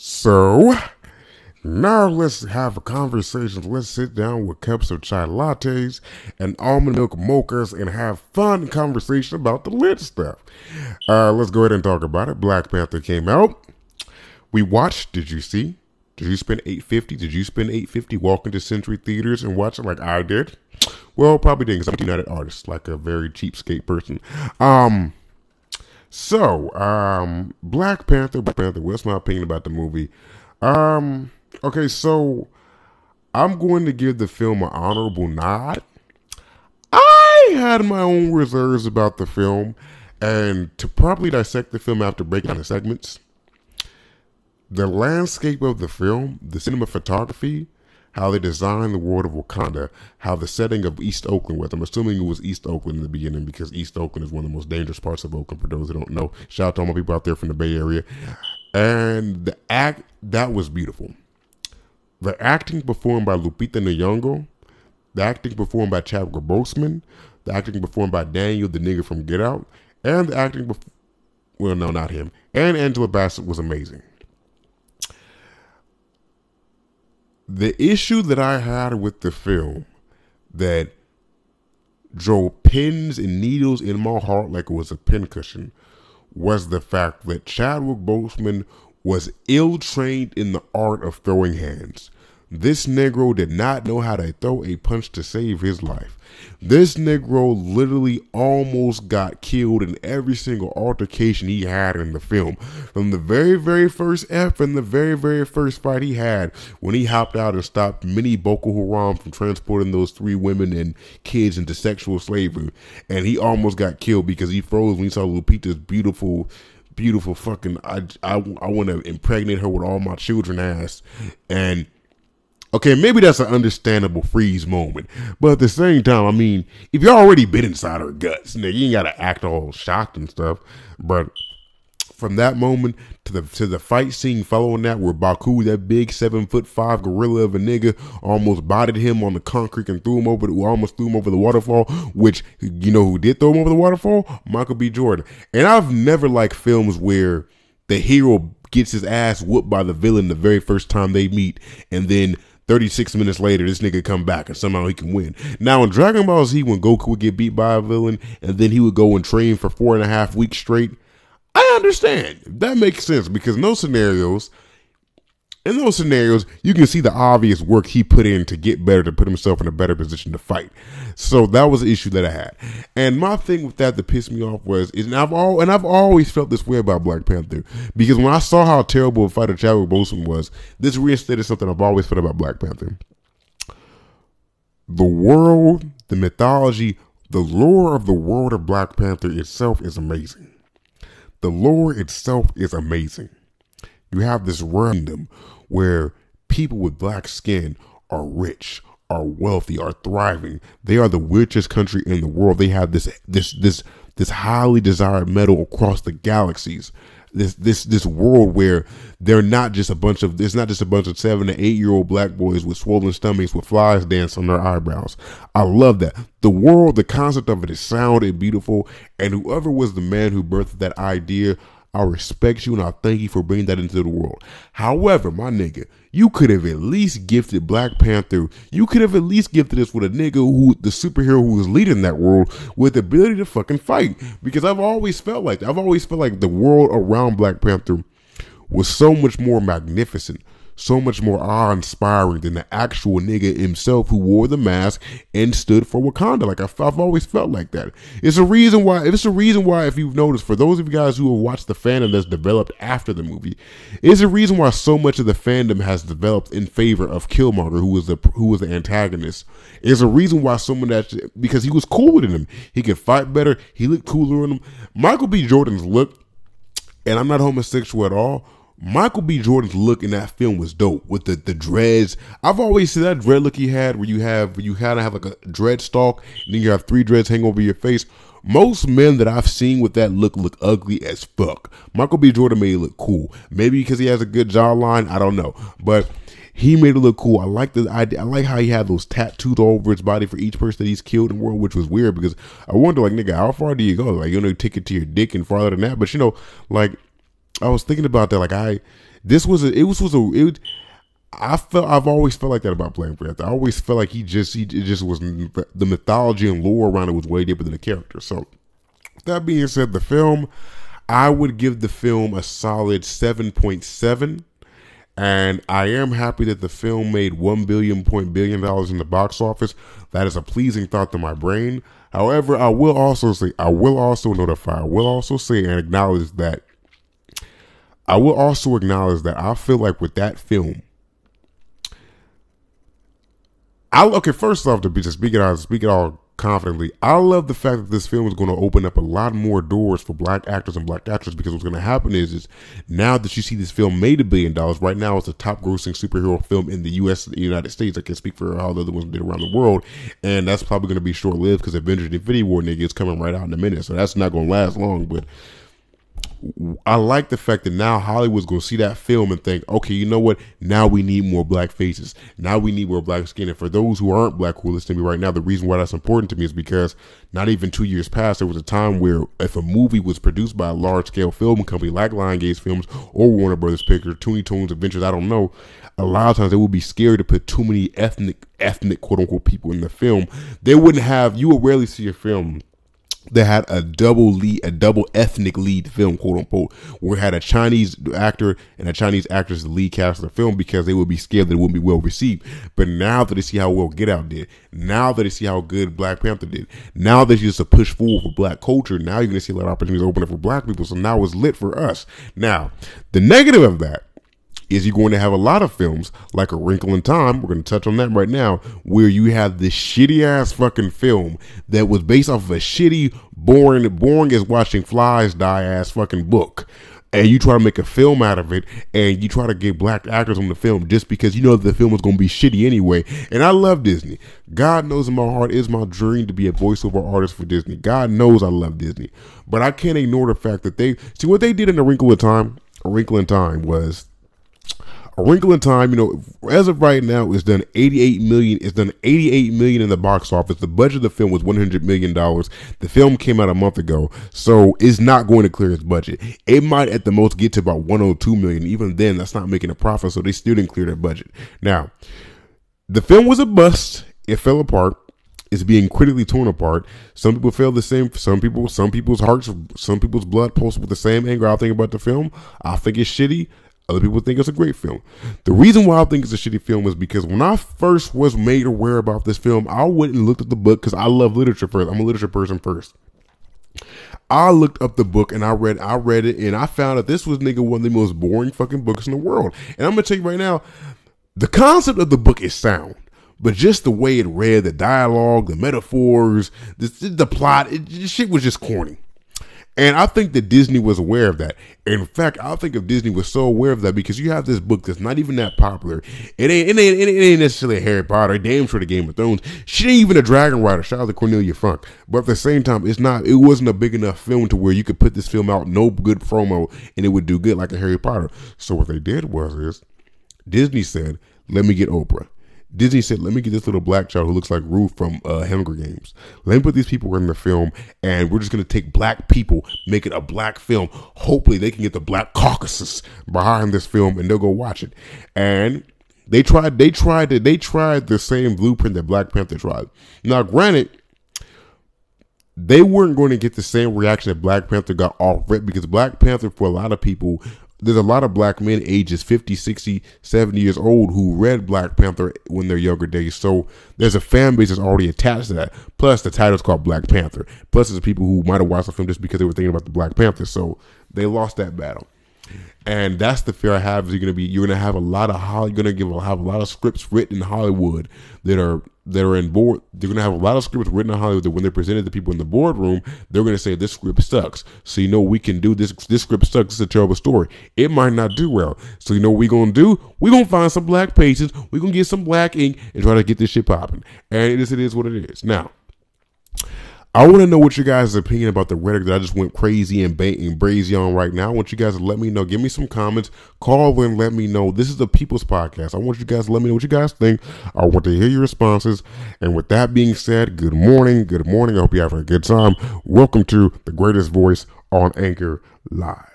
So, now let's have a conversation. Let's sit down with cups of chai lattes and almond milk mochas and have fun conversation about the lit stuff. Uh, let's go ahead and talk about it. Black Panther came out. We watched. Did you see? Did you spend eight fifty? Did you spend eight fifty walking to Century Theaters and watching like I did? Well, probably didn't. Cause I'm a United artist, like a very cheapskate person. Um. So, um, Black Panther, Black Panther. What's my opinion about the movie? Um, okay, so I'm going to give the film an honorable nod. I had my own reserves about the film, and to properly dissect the film after breaking down the segments, the landscape of the film, the cinematography, how they designed the world of Wakanda, how the setting of East Oakland was. I'm assuming it was East Oakland in the beginning because East Oakland is one of the most dangerous parts of Oakland for those who don't know. Shout out to all my people out there from the Bay Area. And the act, that was beautiful. The acting performed by Lupita Nyong'o, the acting performed by Chadwick Boseman, the acting performed by Daniel, the nigga from Get Out, and the acting, bef- well, no, not him, and Angela Bassett was amazing. The issue that I had with the film that drove pins and needles in my heart like it was a pincushion was the fact that Chadwick Boseman was ill trained in the art of throwing hands. This Negro did not know how to throw a punch to save his life. This Negro literally almost got killed in every single altercation he had in the film. From the very, very first F and the very, very first fight he had when he hopped out and stopped many Boko Haram from transporting those three women and kids into sexual slavery. And he almost got killed because he froze when he saw Lupita's beautiful beautiful fucking I I, I want to impregnate her with all my children ass and Okay, maybe that's an understandable freeze moment. But at the same time, I mean, if you already been inside her guts, nigga, you ain't gotta act all shocked and stuff. But from that moment to the to the fight scene following that, where Baku, that big seven foot five gorilla of a nigga, almost bodied him on the concrete and threw him over, the, almost threw him over the waterfall. Which you know who did throw him over the waterfall? Michael B. Jordan. And I've never liked films where the hero gets his ass whooped by the villain the very first time they meet, and then 36 minutes later, this nigga come back and somehow he can win. Now in Dragon Ball Z, when Goku would get beat by a villain and then he would go and train for four and a half weeks straight, I understand. That makes sense because those scenarios, in those scenarios, you can see the obvious work he put in to get better, to put himself in a better position to fight. So that was the issue that I had. And my thing with that that pissed me off was, and I've all, and I've always felt this way about Black Panther because when I saw how terrible a fighter Chadwick Boseman was, this reinstated something I've always felt about Black Panther. The world, the mythology, the lore of the world of Black Panther itself is amazing. The lore itself is amazing. You have this random where people with black skin are rich, are wealthy, are thriving. They are the richest country in the world. They have this this this this highly desired metal across the galaxies. This this this world where they're not just a bunch of it's not just a bunch of seven to eight year old black boys with swollen stomachs with flies dance on their eyebrows. I love that. The world, the concept of it is sound and beautiful. And whoever was the man who birthed that idea, I respect you and I thank you for bringing that into the world. However, my nigga, you could have at least gifted Black Panther. You could have at least gifted us with a nigga who, the superhero who was leading that world, with the ability to fucking fight. Because I've always felt like I've always felt like the world around Black Panther was so much more magnificent, so much more awe inspiring than the actual nigga himself who wore the mask and stood for Wakanda. Like I've, I've always felt like that. It's a reason why. It's a reason why, if you've noticed, for those of you guys who have watched the fandom that's developed after the movie, it's a reason why so much of the fandom has developed in favor of Killmonger, who was the who was the antagonist. It's a reason why someone that because he was cooler than him. He could fight better. He looked cooler than him. Michael B. Jordan's look, and I'm not homosexual at all Michael B. Jordan's look in that film was dope with the, the dreads. I've always seen that dread look he had where you have where you kind of have like a dread stalk and then you have three dreads hang over your face. Most men that I've seen with that look look ugly as fuck. Michael B. Jordan made it look cool. Maybe because he has a good jawline, I don't know. But he made it look cool. I like the idea. I like how he had those tattoos all over his body for each person that he's killed in the world, which was weird because I wonder, like, nigga, how far do you go? Like, you know, take it to your dick and farther than that. But you know, like, I was thinking about that. Like I, this was a, it was was a, it. I felt I've always felt like that about Black Panther. I always felt like he just he it just was the mythology and lore around it was way deeper than the character. So that being said, the film I would give the film a solid seven point seven. And I am happy that the film made one billion point billion dollars in the box office. That is a pleasing thought to my brain. However, I will also say, I will also notify, I will also say and acknowledge that I will also acknowledge that I feel like with that film, I okay. First off, to be just speaking out, speaking all confidently, I love the fact that this film is going to open up a lot more doors for black actors and black actresses. Because what's going to happen is, is now that you see this film made a billion dollars, right now it's the top grossing superhero film in the U.S. the United States. I can speak for all the other ones did around the world, and that's probably going to be short lived because Avengers: Infinity War nigga is coming right out in a minute, so that's not going to last long. But I like the fact that now Hollywood's going to see that film and think, okay, you know what? Now we need more black faces. Now we need more black skin. And for those who aren't black who are listening to me right now, the reason why that's important to me is because not even two years past, there was a time where if a movie was produced by a large scale film company like Lion Lionsgate Films or Warner Brothers Pictures, Toonie Toons Adventures, I don't know, a lot of times they would be scared to put too many ethnic, ethnic quote unquote people in the film. They wouldn't have, you would rarely see a film that had a double lead, a double ethnic lead film, quote unquote, where had a Chinese actor and a Chinese actress lead cast the film because they would be scared that it wouldn't be well received. But now that they see how well Get Out did, now that they see how good Black Panther did, now that you just a push forward for black culture, now you're gonna see a lot of opportunities open up for black people. So now it's lit for us. Now, the negative of that is you're going to have a lot of films like A Wrinkle in Time. We're going to touch on that right now, where you have this shitty ass fucking film that was based off of a shitty, boring, boring as watching flies die ass fucking book. And you try to make a film out of it, and you try to get black actors on the film just because you know the film is going to be shitty anyway. And I love Disney. God knows in my heart is my dream to be a voiceover artist for Disney. God knows I love Disney, but I can't ignore the fact that they see what they did in A Wrinkle in Time. A Wrinkle in Time was a Wrinkle in Time, you know, as of right now, it's done 88 million. It's done 88 million in the box office. The budget of the film was 100 million dollars. The film came out a month ago, so it's not going to clear its budget. It might at the most get to about 102 million. Even then, that's not making a profit, so they still didn't clear their budget. Now, the film was a bust. It fell apart. It's being critically torn apart. Some people feel the same. Some people, some people's hearts, some people's blood pulse with the same anger I think about the film. I think it's shitty. Other people think it's a great film. The reason why I think it's a shitty film is because when I first was made aware about this film, I went and looked at the book because I love literature first. I'm a literature person first. I looked up the book and I read I read it and I found that this was nigga one of the most boring fucking books in the world. And I'm gonna tell you right now, the concept of the book is sound. But just the way it read, the dialogue, the metaphors, the, the plot, it, shit was just corny. And I think that Disney was aware of that. In fact, I think if Disney was so aware of that because you have this book that's not even that popular. It ain't it ain't, it ain't necessarily Harry Potter, damn sure the Game of Thrones. She ain't even a Dragon Rider. Shout out to Cornelia Funk. But at the same time, it's not. It wasn't a big enough film to where you could put this film out no good promo and it would do good like a Harry Potter. So what they did was is Disney said, "Let me get Oprah." Disney said, "Let me get this little black child who looks like Ruth from uh, Hunger Games. Let me put these people in the film, and we're just gonna take black people, make it a black film. Hopefully, they can get the Black Caucasus behind this film, and they'll go watch it." And they tried. They tried. To, they tried the same blueprint that Black Panther tried. Now, granted, they weren't going to get the same reaction that Black Panther got off rip because Black Panther, for a lot of people, there's a lot of black men ages 50, 60, 70 years old who read Black Panther when they're younger days. So there's a fan base that's already attached to that. Plus the title's called Black Panther. Plus there's people who might have watched the film just because they were thinking about the Black Panther. So they lost that battle. And that's the fear I have is you're gonna be you're gonna have a lot of you're gonna give have a lot of scripts written in Hollywood that are that are in board they're gonna have a lot of scripts written in Hollywood that when they're presented to people in the boardroom, they're gonna say this script sucks. So you know we can do this this script sucks, it's a terrible story. It might not do well. So you know what we gonna do? we gonna find some black patients, we gonna get some black ink and try to get this shit popping. And it is it is what it is. Now I want to know what your guys' opinion about the rhetoric that I just went crazy and, ba- and brazy on right now. I want you guys to let me know. Give me some comments. Call and let me know. This is the People's Podcast. I want you guys to let me know what you guys think. I want to hear your responses. And with that being said, good morning. Good morning. I hope you're having a good time. Welcome to the greatest voice on Anchor Live.